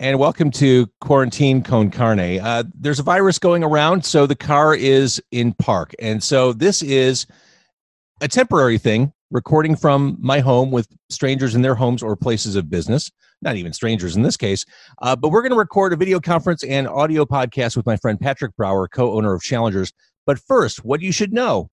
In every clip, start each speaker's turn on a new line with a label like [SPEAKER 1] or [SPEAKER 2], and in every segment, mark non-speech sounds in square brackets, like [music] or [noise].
[SPEAKER 1] and welcome to Quarantine Con Carne. Uh, there's a virus going around, so the car is in park. And so this is a temporary thing, recording from my home with strangers in their homes or places of business. Not even strangers in this case. Uh, but we're going to record a video conference and audio podcast with my friend Patrick Brower, co owner of Challengers. But first, what you should know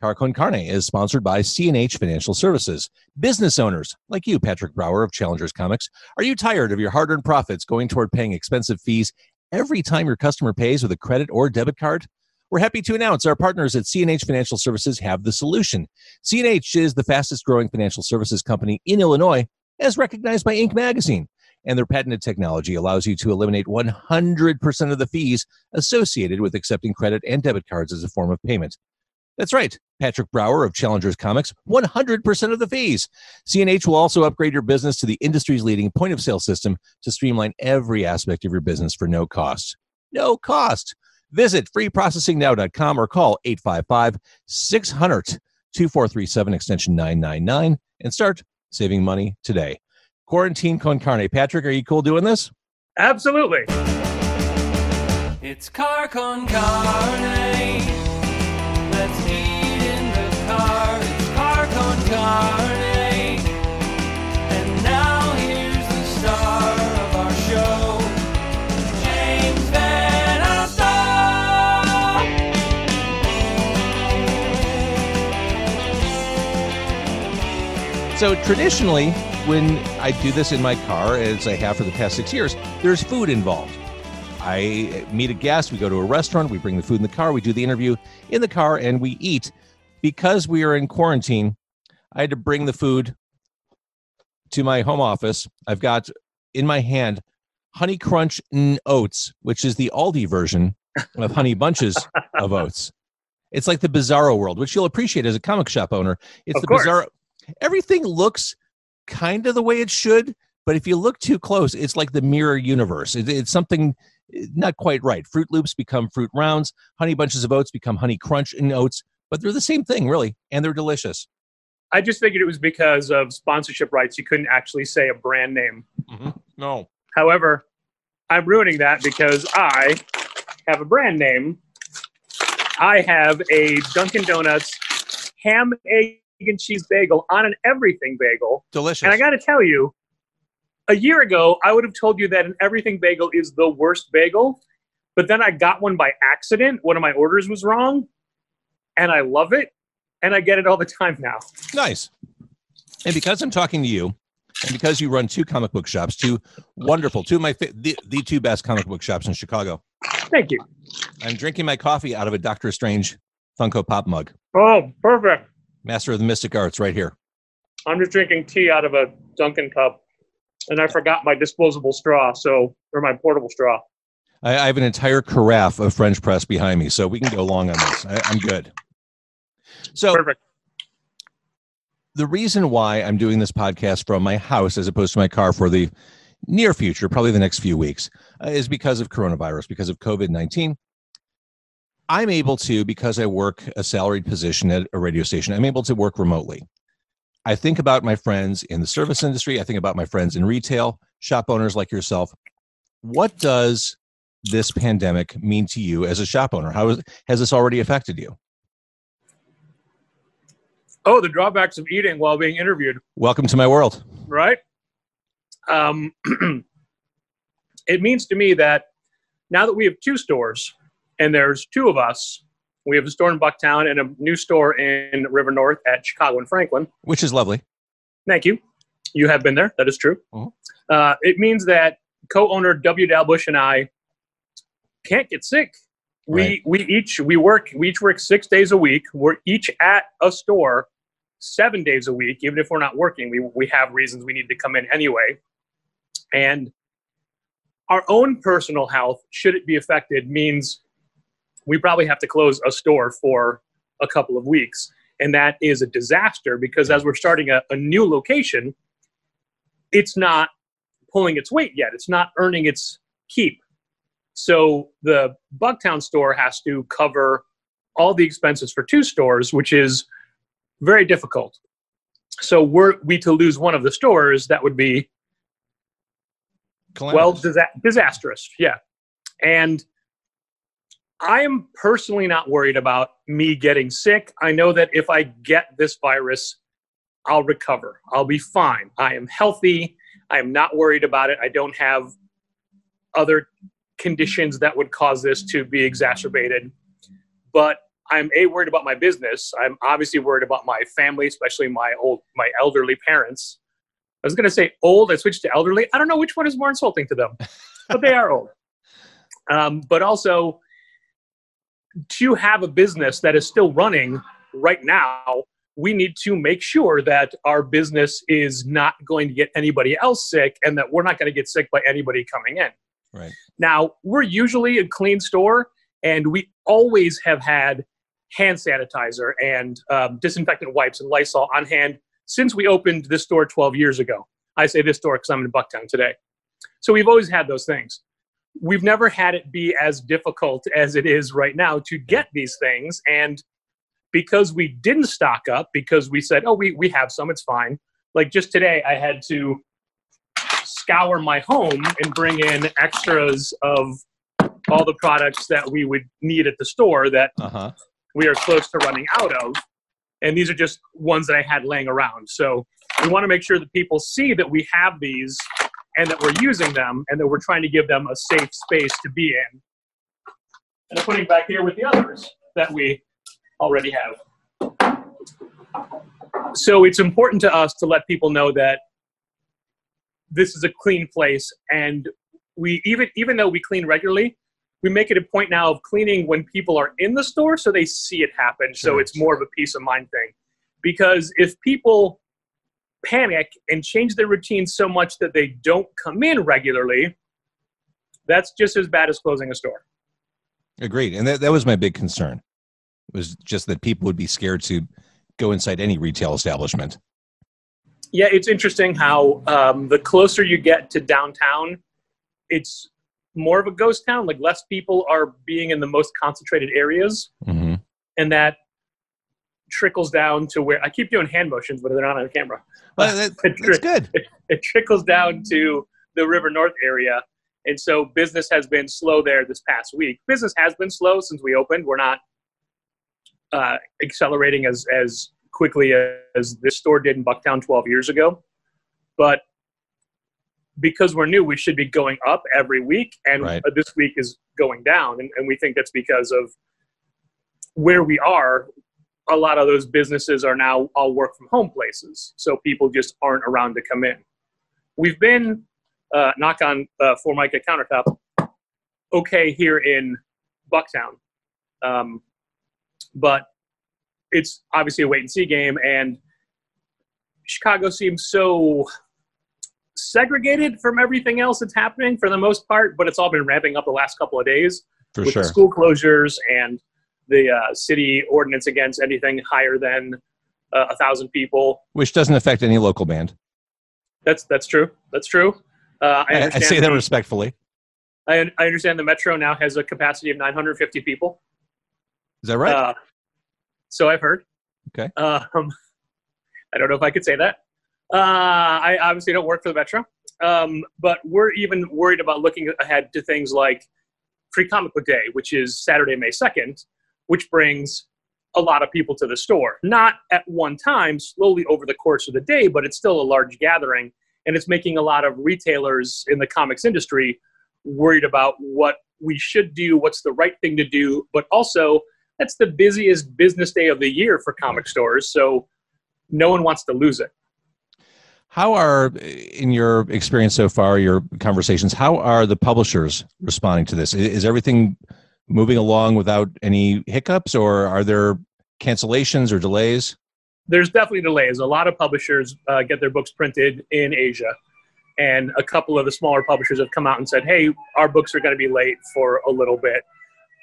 [SPEAKER 1] Car Con Carne is sponsored by CNH Financial Services. Business owners like you, Patrick Brower of Challengers Comics, are you tired of your hard earned profits going toward paying expensive fees every time your customer pays with a credit or debit card? We're happy to announce our partners at CNH Financial Services have the solution. CNH is the fastest growing financial services company in Illinois, as recognized by Inc. magazine. And their patented technology allows you to eliminate 100% of the fees associated with accepting credit and debit cards as a form of payment. That's right. Patrick Brower of Challengers Comics, 100% of the fees. CNH will also upgrade your business to the industry's leading point of sale system to streamline every aspect of your business for no cost. No cost. Visit freeprocessingnow.com or call 855 600 2437 extension 999 and start saving money today. Quarantine con carne. Patrick, are you cool doing this?
[SPEAKER 2] Absolutely.
[SPEAKER 3] It's car con carne.
[SPEAKER 1] So traditionally, when I do this in my car, as I have for the past six years, there's food involved. I meet a guest, we go to a restaurant, we bring the food in the car, we do the interview in the car, and we eat. Because we are in quarantine, I had to bring the food to my home office. I've got in my hand Honey Crunch Oats, which is the Aldi version of Honey Bunches [laughs] of Oats. It's like the Bizarro world, which you'll appreciate as a comic shop owner. It's
[SPEAKER 2] Of
[SPEAKER 1] the
[SPEAKER 2] course.
[SPEAKER 1] Bizarro. Everything looks kind of the way it should, but if you look too close, it's like the mirror universe. It, it's something Eh, not quite right. Froot Loops become Fruit Rounds. Honey Bunches of Oats become Honey Crunch and Oats, but they're the same thing, really, and they're delicious.
[SPEAKER 2] I just figured it was because of sponsorship rights. You couldn't actually say a brand name. Mm-hmm.
[SPEAKER 1] No.
[SPEAKER 2] However, I'm ruining that because I have a brand name. I have a Dunkin' Donuts ham, egg, and cheese bagel on an everything bagel.
[SPEAKER 1] Delicious.
[SPEAKER 2] And I got to tell you, a year ago, I would have told you that an everything bagel is the worst bagel. But then I got one by accident. One of my orders was wrong. And I love it. And I get it all the time now.
[SPEAKER 1] Nice. And because I'm talking to you, and because you run two comic book shops, two wonderful, two of my fa- the, the two best comic book shops in Chicago,
[SPEAKER 2] Thank you.
[SPEAKER 1] I'm drinking my coffee out of a Doctor Strange Funko Pop mug.
[SPEAKER 2] Oh, perfect.
[SPEAKER 1] Master of the Mystic Arts, right here.
[SPEAKER 2] I'm just drinking tea out of a Dunkin' cup, and I forgot my disposable straw, so or my portable straw.
[SPEAKER 1] I, I have an entire carafe of French press behind me, so we can go long on this. I, I'm good. So
[SPEAKER 2] Perfect.
[SPEAKER 1] the reason why I'm doing this podcast from my house as opposed to my car for the near future, probably the next few weeks, uh, is because of coronavirus, because of COVID 19. I'm able to, because I work a salaried position at a radio station, I'm able to work remotely. I think about my friends in the service industry, I think about my friends in retail, shop owners like yourself. What does this pandemic mean to you as a shop owner? How is, has this already affected you?
[SPEAKER 2] Oh, the drawbacks of eating while being interviewed,
[SPEAKER 1] Welcome to my world.
[SPEAKER 2] right? Um, [clears throat] it means to me that now that we have two stores and there's two of us, we have a store in Bucktown and a new store in River North at Chicago and Franklin.
[SPEAKER 1] which is lovely.
[SPEAKER 2] Thank you. You have been there. That is true.
[SPEAKER 1] Mhm.
[SPEAKER 2] Uh, it means that co-owner W. Dal Bush and I can't get sick. We
[SPEAKER 1] Right.
[SPEAKER 2] we each we work we each work six days a week. We're each at a store seven days a week. Even if we're not working, we we have reasons we need to come in anyway. And our own personal health, should it be affected, means we probably have to close a store for a couple of weeks. And that is a disaster because as we're starting a, a new location it's not pulling its weight yet. It's not earning its keep. So the bucktown store has to cover all the expenses for two stores which is very difficult. So were we to lose one of the stores that would be well disa- disastrous yeah. And i am personally not worried about me getting sick. I know that if i get this virus i'll recover. I'll be fine. I am healthy. I am not worried about it. I don't have other conditions that would cause this to be exacerbated. But i'm a worried about my business. I'm obviously worried about my family especially my old my elderly parents. I was going to say old. I switched to elderly. I don't know which one is more insulting to them, but they are old. [laughs] Um, but also, to have a business that is still running right now, we need to make sure that our business is not going to get anybody else sick and that we're not going to get sick by anybody coming in.
[SPEAKER 1] Right.
[SPEAKER 2] Now, we're usually a clean store, and we always have had hand sanitizer and um, disinfectant wipes and Lysol on hand since we opened this store 12 years ago. I say this store because I'm in Bucktown today. So we've always had those things. We've never had it be as difficult as it is right now to get these things. And because we didn't stock up, because we said, oh, we, we have some, it's fine. Like just today, I had to scour my home and bring in extras of all the products that we would need at the store that
[SPEAKER 1] Uh huh.
[SPEAKER 2] we are close to running out of. And these are just ones that I had laying around. So we want to make sure that people see that we have these and that we're using them and that we're trying to give them a safe space to be in. And I'm putting back here with the others that we already have. So it's important to us to let people know that this is a clean place and we even even though we clean regularly, we make it a point now of cleaning when people are in the store so they see it happen. So it's more of a peace of mind thing. Because if people panic and change their routine so much that they don't come in regularly, that's just as bad as closing a store.
[SPEAKER 1] Agreed. And that, that was my big concern. It was just that people would be scared to go inside any retail establishment.
[SPEAKER 2] Yeah, it's interesting how um, the closer you get to downtown, it's more of a ghost town. Like less people are being in the most concentrated areas,
[SPEAKER 1] hmm
[SPEAKER 2] and that trickles down to where I keep doing hand motions, but they're not on camera.
[SPEAKER 1] Well, that, [laughs]
[SPEAKER 2] It,
[SPEAKER 1] that's good.
[SPEAKER 2] it, it trickles down to the River North area, and so business has been slow there this past week. Business has been slow since we opened. We're not uh, accelerating as as quickly as this store did in Bucktown 12 years ago, but because we're new, we should be going up every week, and
[SPEAKER 1] Right.
[SPEAKER 2] uh, this week is going down, and, and we think that's because of where we are. A lot of those businesses are now all work from home places, so people just aren't around to come in. We've been uh, knock on uh, Formica countertop, okay here in Bucktown, um, but it's obviously a wait and see game, and Chicago seems so segregated from everything else that's happening for the most part, but it's all been ramping up the last couple of days
[SPEAKER 1] For
[SPEAKER 2] with
[SPEAKER 1] sure.
[SPEAKER 2] the school closures and the uh, city ordinance against anything higher than uh, a thousand people.
[SPEAKER 1] Which doesn't affect any local band.
[SPEAKER 2] That's that's true. That's true. Uh, I,
[SPEAKER 1] I, I say that respectfully.
[SPEAKER 2] I, I understand the metro now has a capacity of 950 people.
[SPEAKER 1] Is that right?
[SPEAKER 2] Uh, so I've heard.
[SPEAKER 1] Okay.
[SPEAKER 2] Um, [laughs] I don't know if I could say that. Uh, I obviously don't work for the Metro, um, but we're even worried about looking ahead to things like Free Comic Book Day, which is Saturday, May 2nd, which brings a lot of people to the store. Not at one time, slowly over the course of the day, but it's still a large gathering. And it's making a lot of retailers in the comics industry worried about what we should do, what's the right thing to do, but also that's the busiest business day of the year for comic mm-hmm. stores. So no one wants to lose it.
[SPEAKER 1] How are, in your experience so far, your conversations, how are the publishers responding to this? Is everything moving along without any hiccups, or are there cancellations or delays?
[SPEAKER 2] There's definitely delays. A lot of publishers uh, get their books printed in Asia, and a couple of the smaller publishers have come out and said, "Hey, our books are going to be late for a little bit."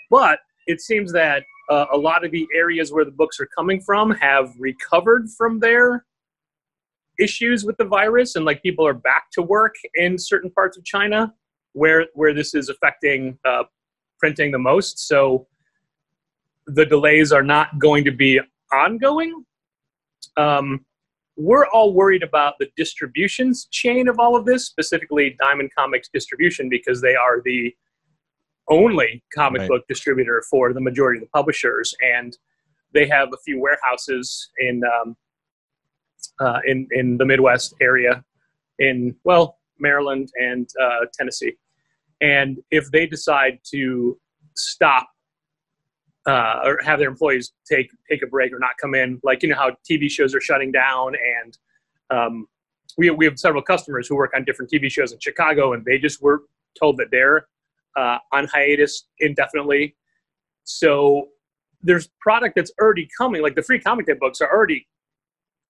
[SPEAKER 2] But it seems that uh, a lot of the areas where the books are coming from have recovered from their issues with the virus, and like people are back to work in certain parts of China where where this is affecting uh, printing the most. So the delays are not going to be ongoing. Um, we're all worried about the distributions chain of all of this, specifically Diamond Comics distribution, because they are the only comic
[SPEAKER 1] Right.
[SPEAKER 2] book distributor for the majority of the publishers, and they have a few warehouses in um, uh, in in the Midwest area, in well Maryland and uh, Tennessee, and if they decide to stop uh, or have their employees take take a break or not come in, like you know how TV shows are shutting down, and um, we we have several customers who work on different TV shows in Chicago, and they just were told that they're uh, on hiatus indefinitely. So there's product that's already coming, like the free comic book books are already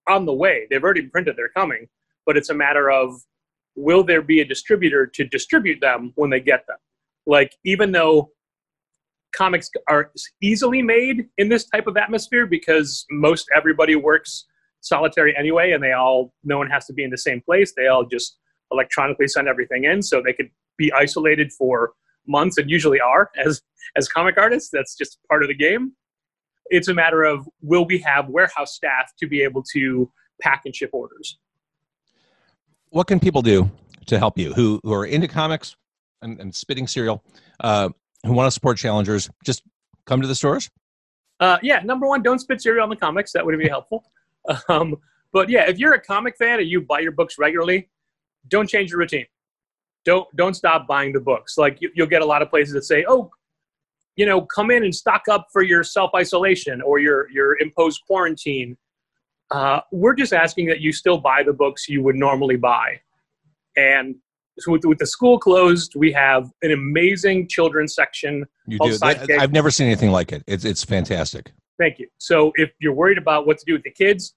[SPEAKER 2] on the way. They've already printed, they're coming, but it's a matter of will there be a distributor to distribute them when they get them? Like even though comics are easily made in this type of atmosphere because most everybody works solitary anyway and they all no one has to be in the same place they all just electronically send everything in so they could be isolated for months and usually are [laughs] as as comic artists that's just part of the game it's a matter of will we have warehouse staff to be able to pack and ship orders
[SPEAKER 1] what can people do to help you who, who are into comics and, and spitting cereal uh, who want to support challengers just come to the stores
[SPEAKER 2] Uh, yeah, number one, don't spit cereal on the comics. That would be helpful. [laughs] Um, but yeah, if you're a comic fan and you buy your books regularly, don't change your routine. Don't don't stop buying the books. Like you, you'll get a lot of places that say, "Oh, you know, come in and stock up for your self isolation or your your imposed quarantine." Uh, we're just asking that you still buy the books you would normally buy. And so with, with the school closed, we have an amazing children's section
[SPEAKER 1] you do
[SPEAKER 2] sidekicks.
[SPEAKER 1] i've never seen anything like it it's, it's fantastic
[SPEAKER 2] Thank you. So if you're worried about what to do with the kids,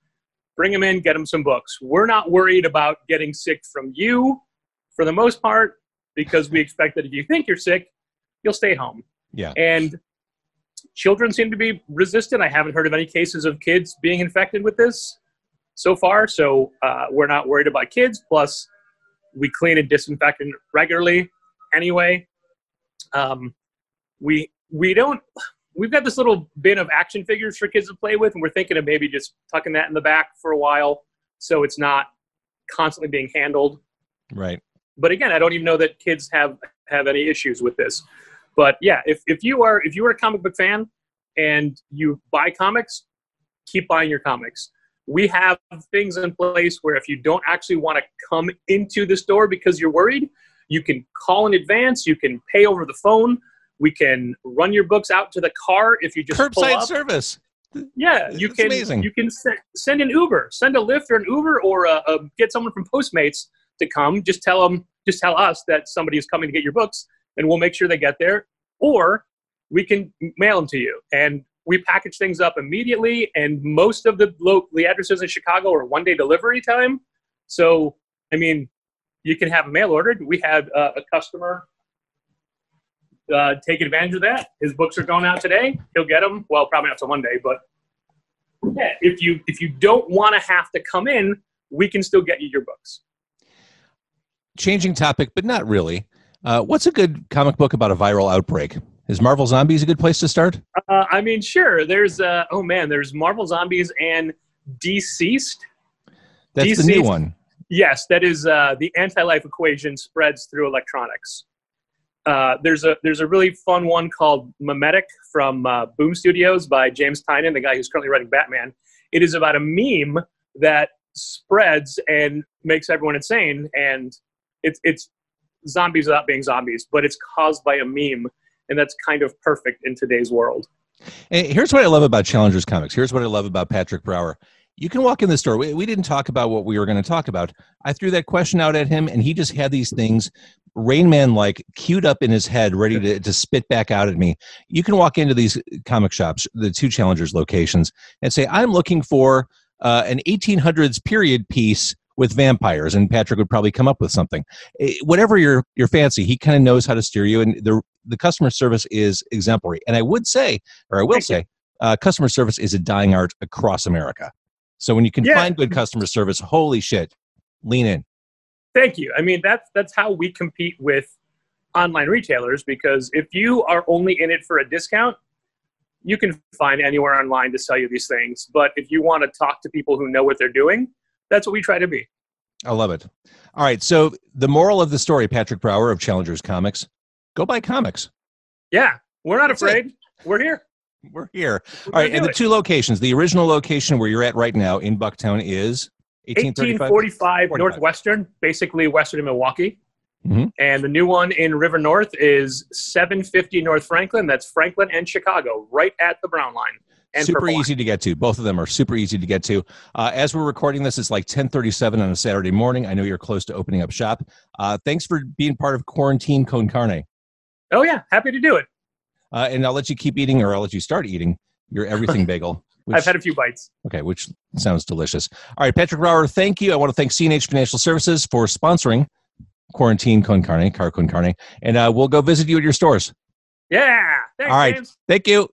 [SPEAKER 2] bring them in, get them some books. We're not worried about getting sick from you for the most part because we expect that if you think you're sick, you'll stay home.
[SPEAKER 1] Yeah.
[SPEAKER 2] And children seem to be resistant. I haven't heard of any cases of kids being infected with this so far. So uh, we're not worried about kids. Plus, we clean and disinfect it regularly anyway. Um, we we don't we've got this little bin of action figures for kids to play with, and we're thinking of maybe just tucking that in the back for a while, so it's not constantly being handled.
[SPEAKER 1] right
[SPEAKER 2] But again, I don't even know that kids have have any issues with this. But yeah, if, if you are if you are a comic book fan and you buy comics, keep buying your comics. We have things in place where if you don't actually want to come into the store because you're worried, you can call in advance. You can pay over the phone. We can run your books out to the car if you just pull
[SPEAKER 1] curbside service
[SPEAKER 2] Yeah, you
[SPEAKER 1] It's
[SPEAKER 2] can.
[SPEAKER 1] amazing.
[SPEAKER 2] You can send, send an Uber, send a Lyft or an Uber, or uh uh get someone from Postmates to come. Just tell them, just tell us that somebody is coming to get your books, and we'll make sure they get there. Or we can mail them to you, and we package things up immediately. And most of the the addresses in Chicago are one day delivery time. So, I mean, you can have a mail ordered. We had uh, a customer uh, take advantage of that. His books are going out today. He'll get them. Well, probably not till Monday, but yeah, if you if you don't want to have to come in, we can still get you your books.
[SPEAKER 1] changing topic but not really uh, what's a good comic book about a viral outbreak is marvel zombies a good place to start
[SPEAKER 2] Uh, I mean, sure. There's uh, oh man, there's Marvel Zombies and DCeased.
[SPEAKER 1] that's the new one
[SPEAKER 2] Yes, that is uh, the anti-life equation spreads through electronics. Uh, there's a there's a really fun one called Memetic from uh, Boom Studios by James Tynion, the guy who's currently writing Batman. It is about a meme that spreads and makes everyone insane, and it's it's zombies without being zombies, but it's caused by a meme, and that's kind of perfect in today's world.
[SPEAKER 1] And here's what I love about Challengers Comics. Here's what I love about Patrick Brower. You can walk in the store. We, we didn't talk about what we were going to talk about. I threw that question out at him, and he just had these things, Rain Man like, queued up in his head, ready to, to spit back out at me. You can walk into these comic shops, the two Challengers locations, and say, I'm looking for uh, an 1800s period piece with vampires, and Patrick would probably come up with something. Eh, Whatever your your fancy, he kind of knows how to steer you, and the the customer service is exemplary. And I would say, or I will
[SPEAKER 2] Thank
[SPEAKER 1] say, uh, customer service is a dying art across America. So when you can
[SPEAKER 2] Yeah.
[SPEAKER 1] find good customer service, holy shit, lean in.
[SPEAKER 2] Thank you. I mean, that's that's how we compete with online retailers because if you are only in it for a discount, you can find anywhere online to sell you these things. But if you want to talk to people who know what they're doing, that's what we try to be.
[SPEAKER 1] I love it. All right. So the moral of the story, Patrick Brower of Challengers Comics, go buy comics.
[SPEAKER 2] Yeah, we're not
[SPEAKER 1] That's it.
[SPEAKER 2] afraid. We're here.
[SPEAKER 1] We're here.
[SPEAKER 2] We're
[SPEAKER 1] All right. And the
[SPEAKER 2] it.
[SPEAKER 1] two locations, the original location where you're at right now in Bucktown is 1835.
[SPEAKER 2] 1845
[SPEAKER 1] 45.
[SPEAKER 2] Northwestern, basically western of Milwaukee.
[SPEAKER 1] Mhm.
[SPEAKER 2] And the new one in River North is 750 North Franklin. That's Franklin and Chicago, right at the Brown line. And
[SPEAKER 1] super easy to get to. Both of them are super easy to get to. Uh, as we're recording this, it's like 1037 on a Saturday morning. I know you're close to opening up shop. Uh, thanks for being part of Quarantine Con Carne.
[SPEAKER 2] Oh, yeah. Happy to do it.
[SPEAKER 1] Uh, and I'll let you keep eating or I'll let you start eating your everything [laughs] bagel. Which,
[SPEAKER 2] I've had a few bites.
[SPEAKER 1] okay, which sounds delicious. All right, Patrick Brower, thank you. I want to thank CNH Financial Services for sponsoring Quarantine Con Carne, Car Con Carne. And uh, we'll go visit you at your stores.
[SPEAKER 2] Yeah. Thanks,
[SPEAKER 1] All right.
[SPEAKER 2] James.
[SPEAKER 1] Thank you.